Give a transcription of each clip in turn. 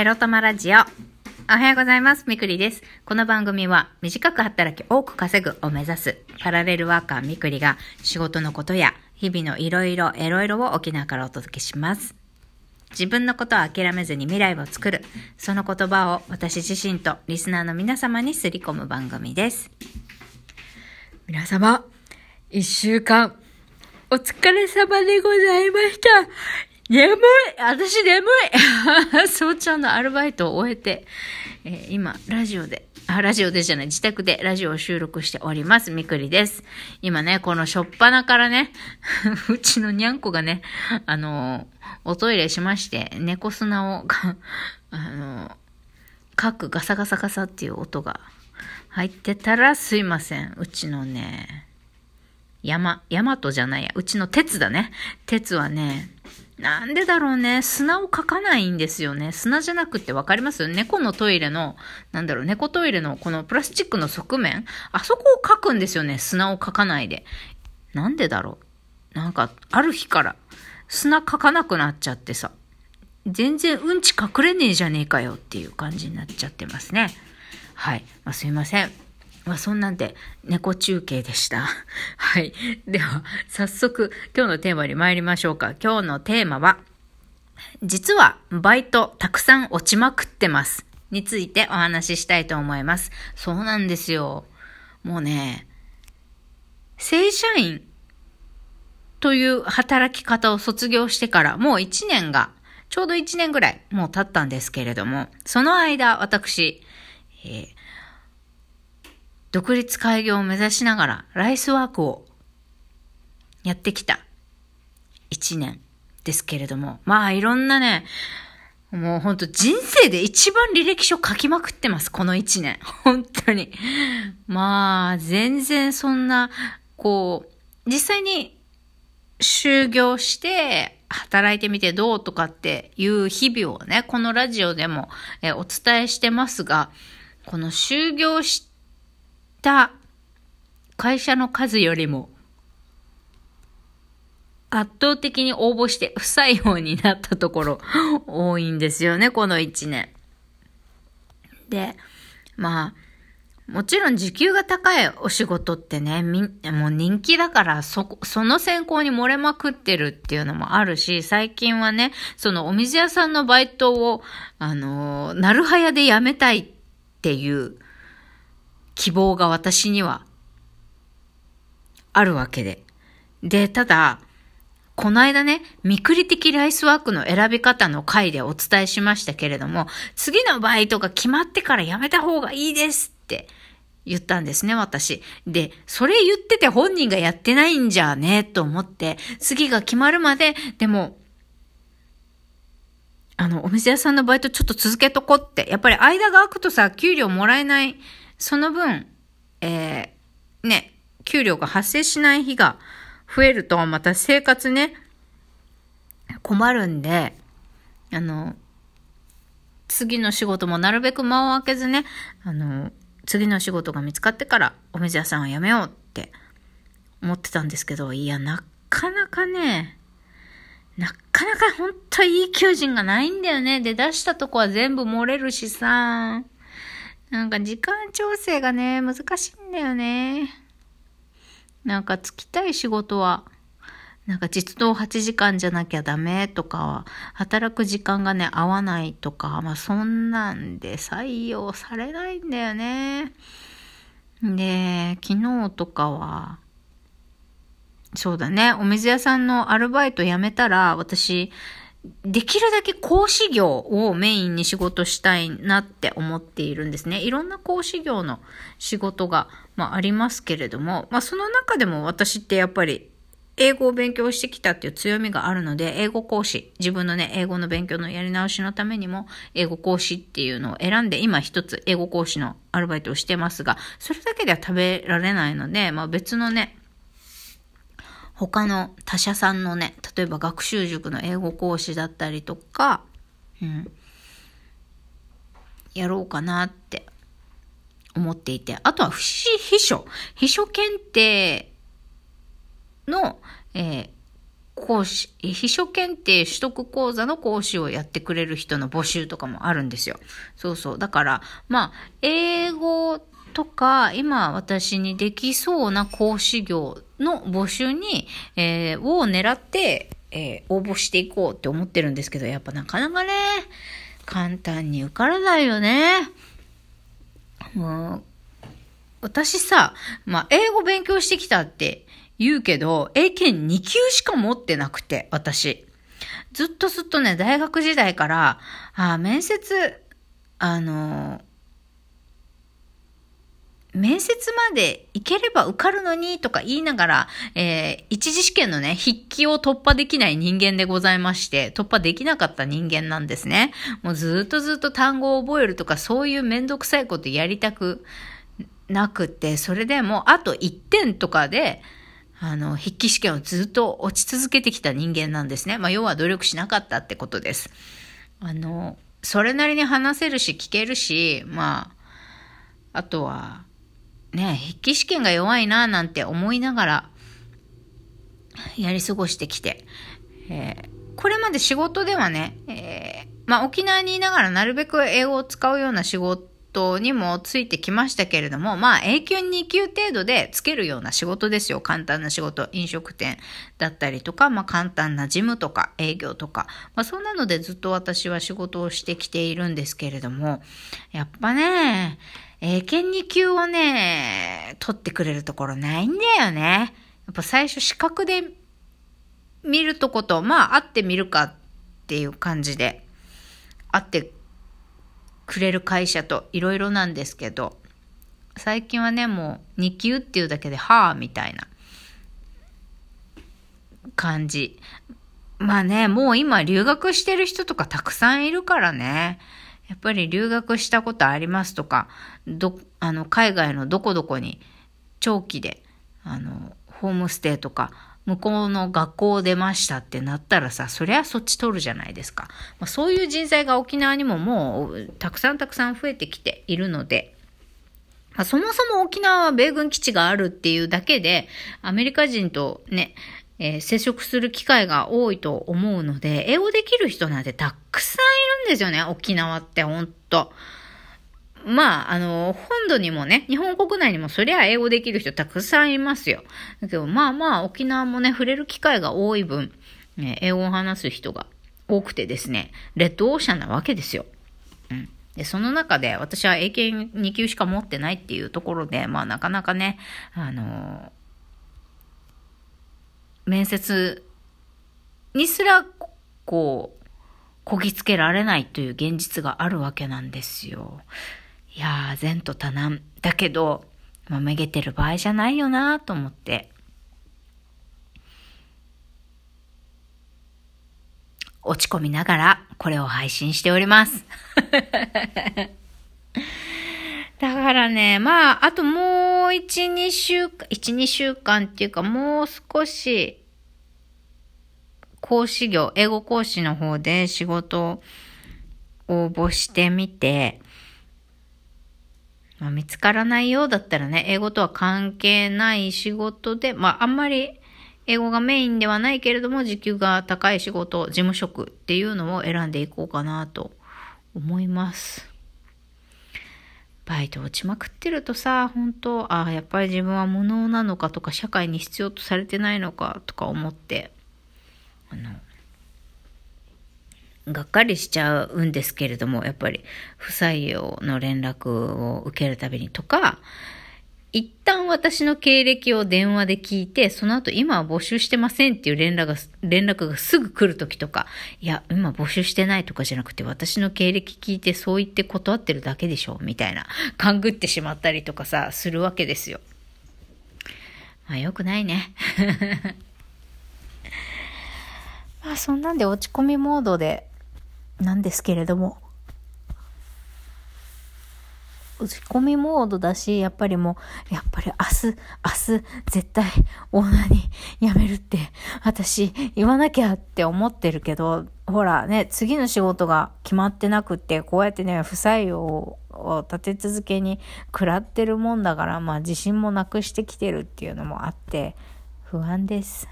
エロ玉ラジオ。おはようございます。みくりです。この番組は短く働き多く稼ぐを目指すパラレルワーカーみくりが仕事のことや日々のいろいろエロいろを沖縄からお届けします。自分のことを諦めずに未来を作る。その言葉を私自身とリスナーの皆様にすり込む番組です。皆様、一週間、お疲れ様でございました。眠い私眠い 早朝のアルバイトを終えて、えー今、ラジオで、あ、ラジオでじゃない、自宅でラジオを収録しております。みくりです。今ね、このしょっぱなからね、うちのにゃんこがね、あのーおトイレしまして、猫砂を、あのーかくガサガサガサっていう音が入ってたらすいません。うちのね、山、山とじゃないや、うちの鉄だね。鉄はね、なんでだろうね、砂をかかないんですよね。砂じゃなくってわかります？猫のトイレの、なんだろう、猫トイレのこのプラスチックの側面？あそこをかくんですよね。砂をかかないで。なんでだろう？なんか、ある日から砂かかなくなっちゃってさ。全然うんち隠れねえじゃねえかよっていう感じになっちゃってますね。はい。まあ、すいません。まあ、そんなんで、猫中継でした。はい。では、早速、今日のテーマに参りましょうか。今日のテーマは、実は、バイトたくさん落ちまくってます。についてお話ししたいと思います。そうなんですよ。もうね、正社員という働き方を卒業してからもう1年が、ちょうど1年ぐらいもう経ったんですけれども、その間私、えー独立開業を目指しながらライスワークをやってきた1年ですけれども、まあいろんなね、もうほんと人生で一番履歴書書きまくってます、この1年。本当に。まあ、全然そんな、こう、実際に就業して働いてみてどうとかっていう日々をね、このラジオでもお伝えしてますが、この就業してた会社の数よりも圧倒的に応募して不採用になったところ多いんですよね、この1年。で、まあ、もちろん時給が高いお仕事ってね、みん、もう人気だから、そ、その選考に漏れまくってるっていうのもあるし、最近はね、そのお水屋さんのバイトを、あの、なるはやで辞めたいっていう希望が私にはあるわけで。で、ただ、この間ね、みくり的ライスワークの選び方の回でお伝えしましたけれども、次のバイトが決まってからやめた方がいいですって言ったんですね、私。で、それ言ってて本人がやってないんじゃねと思って、次が決まるまで、でも、あの、お店屋さんのバイトちょっと続けとこって、やっぱり間が空くとさ、給料もらえない、その分、えー、ね、給料が発生しない日が増えると、また生活ね、困るんで、あの、次の仕事もなるべく間を空けずね、あの、次の仕事が見つかってからお水屋さんは辞めようって思ってたんですけど、いや、なかなかね、なかなか本当いい求人がないんだよね。で、出したとこは全部漏れるしさ。なんか時間調整がね、難しいんだよね。なんかつきたい仕事は、なんか実動8時間じゃなきゃダメとかは、働く時間がね、合わないとか、まあそんなんで採用されないんだよね。で、昨日とかは、そうだね、お水屋さんのアルバイト辞めたら、私、できるだけ講師業をメインに仕事したいなって思っているんですね。いろんな講師業の仕事が、まあ、ありますけれども、まあ、その中でも私ってやっぱり英語を勉強してきたっていう強みがあるので、英語講師、自分のね、英語の勉強のやり直しのためにも、英語講師っていうのを選んで、今一つ英語講師のアルバイトをしてますが、それだけでは食べられないので、まあ別のね、他の他社さんのね、例えば学習塾の英語講師だったりとか、うん、やろうかなって思っていて、あとは不思秘書、秘書検定の、えー講師、秘書検定取得講座の講師をやってくれる人の募集とかもあるんですよ。そうそう。だから、まあ、英語とか、今私にできそうな講師業の募集に、えー、を狙って、えー、応募していこうって思ってるんですけど、やっぱなかなかね、簡単に受からないよね。もう、私さ、まあ、英語勉強してきたって言うけど、英検2級しか持ってなくて、私。ずっとずっとね、大学時代から、あ、面接、あの、面接まで行ければ受かるのにとか言いながら、えー、一次試験のね、筆記を突破できない人間でございまして、突破できなかった人間なんですね。もうずっとずっと単語を覚えるとか、そういうめんどくさいことやりたくなくて、それでもあと1点とかで、あの、筆記試験をずっと落ち続けてきた人間なんですね。まあ、要は努力しなかったってことです。あの、それなりに話せるし、聞けるし、まあ、あとは、ね、筆記試験が弱いななんて思いながら、やり過ごしてきて、えー、これまで仕事ではね、えー、まあ、沖縄にいながらなるべく英語を使うような仕事トにもついてきましたけれども、まあ、永久2級程度でつけるような仕事ですよ。簡単な仕事。飲食店だったりとか、まあ、簡単な事務とか営業とか。まあ、そんなのでずっと私は仕事をしてきているんですけれども、やっぱね、英検2級をね、取ってくれるところないんだよね。やっぱ最初資格で見るとこと、まあ、会ってみるかっていう感じで、会ってくれる会社といろいろなんですけど、最近はね、もう2級っていうだけで、はぁ、みたいな感じ。まあね、もう今留学してる人とかたくさんいるからね。やっぱり留学したことありますとか、ど、あの、海外のどこどこに長期で、あの、ホームステイとか、向こうの学校を出ましたってなったらさ、そりゃそっち取るじゃないですか。まあ、そういう人材が沖縄にももうたくさんたくさん増えてきているので、まあ、そもそも沖縄は米軍基地があるっていうだけで、アメリカ人とね、えー、接触する機会が多いと思うので、英語できる人なんてたくさんいるんですよね、沖縄ってほんと。まあ、あの、本土にもね、日本国内にもそりゃ英語できる人たくさんいますよ。だけど、まあまあ、沖縄もね、触れる機会が多い分、ね、英語を話す人が多くてですね、レッドオーシャンなわけですよ。うん。で、その中で、私は英検2級しか持ってないっていうところで、まあ、なかなかね、あの面接にすら、こう、こぎつけられないという現実があるわけなんですよ。いやー、善と多難。だけど、ま、めげてる場合じゃないよなと思って。落ち込みながら、これを配信しております。だからね、まあ、あともう1、2週間、1、2週間っていうか、もう少し、講師業、英語講師の方で仕事を応募してみて、まあ、見つからないようだったらね、英語とは関係ない仕事で、まあ、あんまり英語がメインではないけれども、時給が高い仕事、事務職っていうのを選んでいこうかなと思います。バイト落ちまくってるとさ、本当ああ、やっぱり自分は無能なのかとか、社会に必要とされてないのかとか思って、あの、がっかりしちゃうんですけれども、やっぱり不採用の連絡を受けるたびにとか、一旦私の経歴を電話で聞いて、その後今は募集してませんっていう連絡が、連絡がすぐ来るときとか、いや、今募集してないとかじゃなくて、私の経歴聞いてそう言って断ってるだけでしょみたいな、勘ぐってしまったりとかさ、するわけですよ。まあよくないね。まあそんなんで落ち込みモードでなんですけれども、打ち込みモードだし、やっぱりもう、やっぱり明日、明日、絶対、オーナーに辞めるって、私、言わなきゃって思ってるけど、ほらね、次の仕事が決まってなくって、こうやってね、不採用を立て続けに食らってるもんだから、まあ自信もなくしてきてるっていうのもあって、不安です。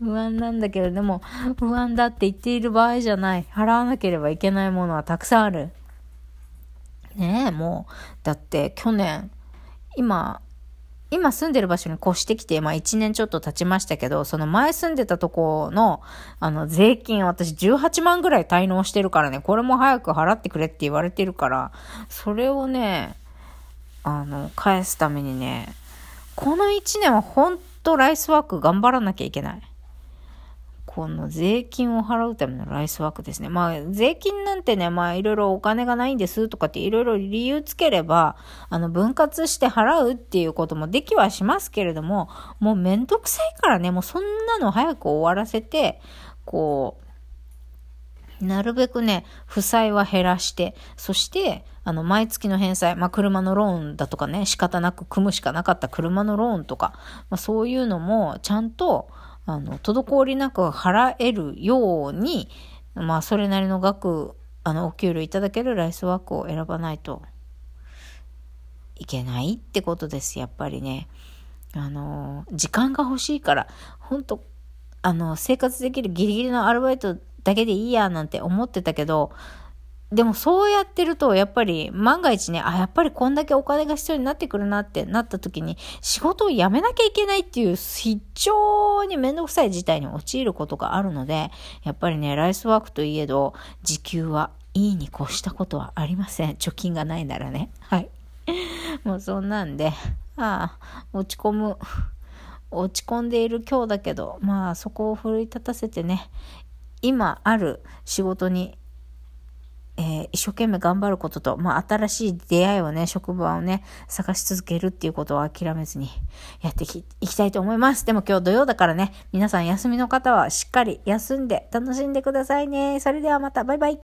不安なんだけど、でも、不安だって言っている場合じゃない。払わなければいけないものはたくさんある。ねえ、もう、だって去年、今、今住んでる場所に越してきて、まあ1年ちょっと経ちましたけど、その前住んでたとこの、あの、税金私18万ぐらい滞納してるからね、これも早く払ってくれって言われてるから、それをね、あの、返すためにね、この1年は本当ライスワーク頑張らなきゃいけない。この税金を払うためのライスワークですね。まあ、税金なんてね、まあ、いろいろお金がないんですとかっていろいろ理由つければ、あの、分割して払うっていうこともできはしますけれども、もうめんどくさいからね、もうそんなの早く終わらせて、こう、なるべくね、負債は減らして、そして、あの、毎月の返済、まあ、車のローンだとかね、仕方なく組むしかなかった車のローンとか、まあ、そういうのも、ちゃんと、あの、滞りなく払えるように、まあ、それなりの額、あの、お給料いただけるライスワークを選ばないといけないってことです、やっぱりね。あの、時間が欲しいから、本当あの、生活できるギリギリのアルバイトだけでいいやなんて思ってたけど、でもそうやってると、やっぱり万が一ね、あ、やっぱりこんだけお金が必要になってくるなってなった時に、仕事を辞めなきゃいけないっていう非常にめんどくさい事態に陥ることがあるので、やっぱりね、ライスワークといえど、時給はいいに越したことはありません。貯金がないならね。はい。もうそんなんで、ああ、落ち込む。落ち込んでいる今日だけど、まあそこを奮い立たせてね、今ある仕事にえー、一生懸命頑張ることと、まあ、新しい出会いをね、職場をね、探し続けるっていうことを諦めずにやっていきたいと思います。でも今日土曜だからね、皆さん休みの方はしっかり休んで楽しんでくださいね。それではまた、バイバイ。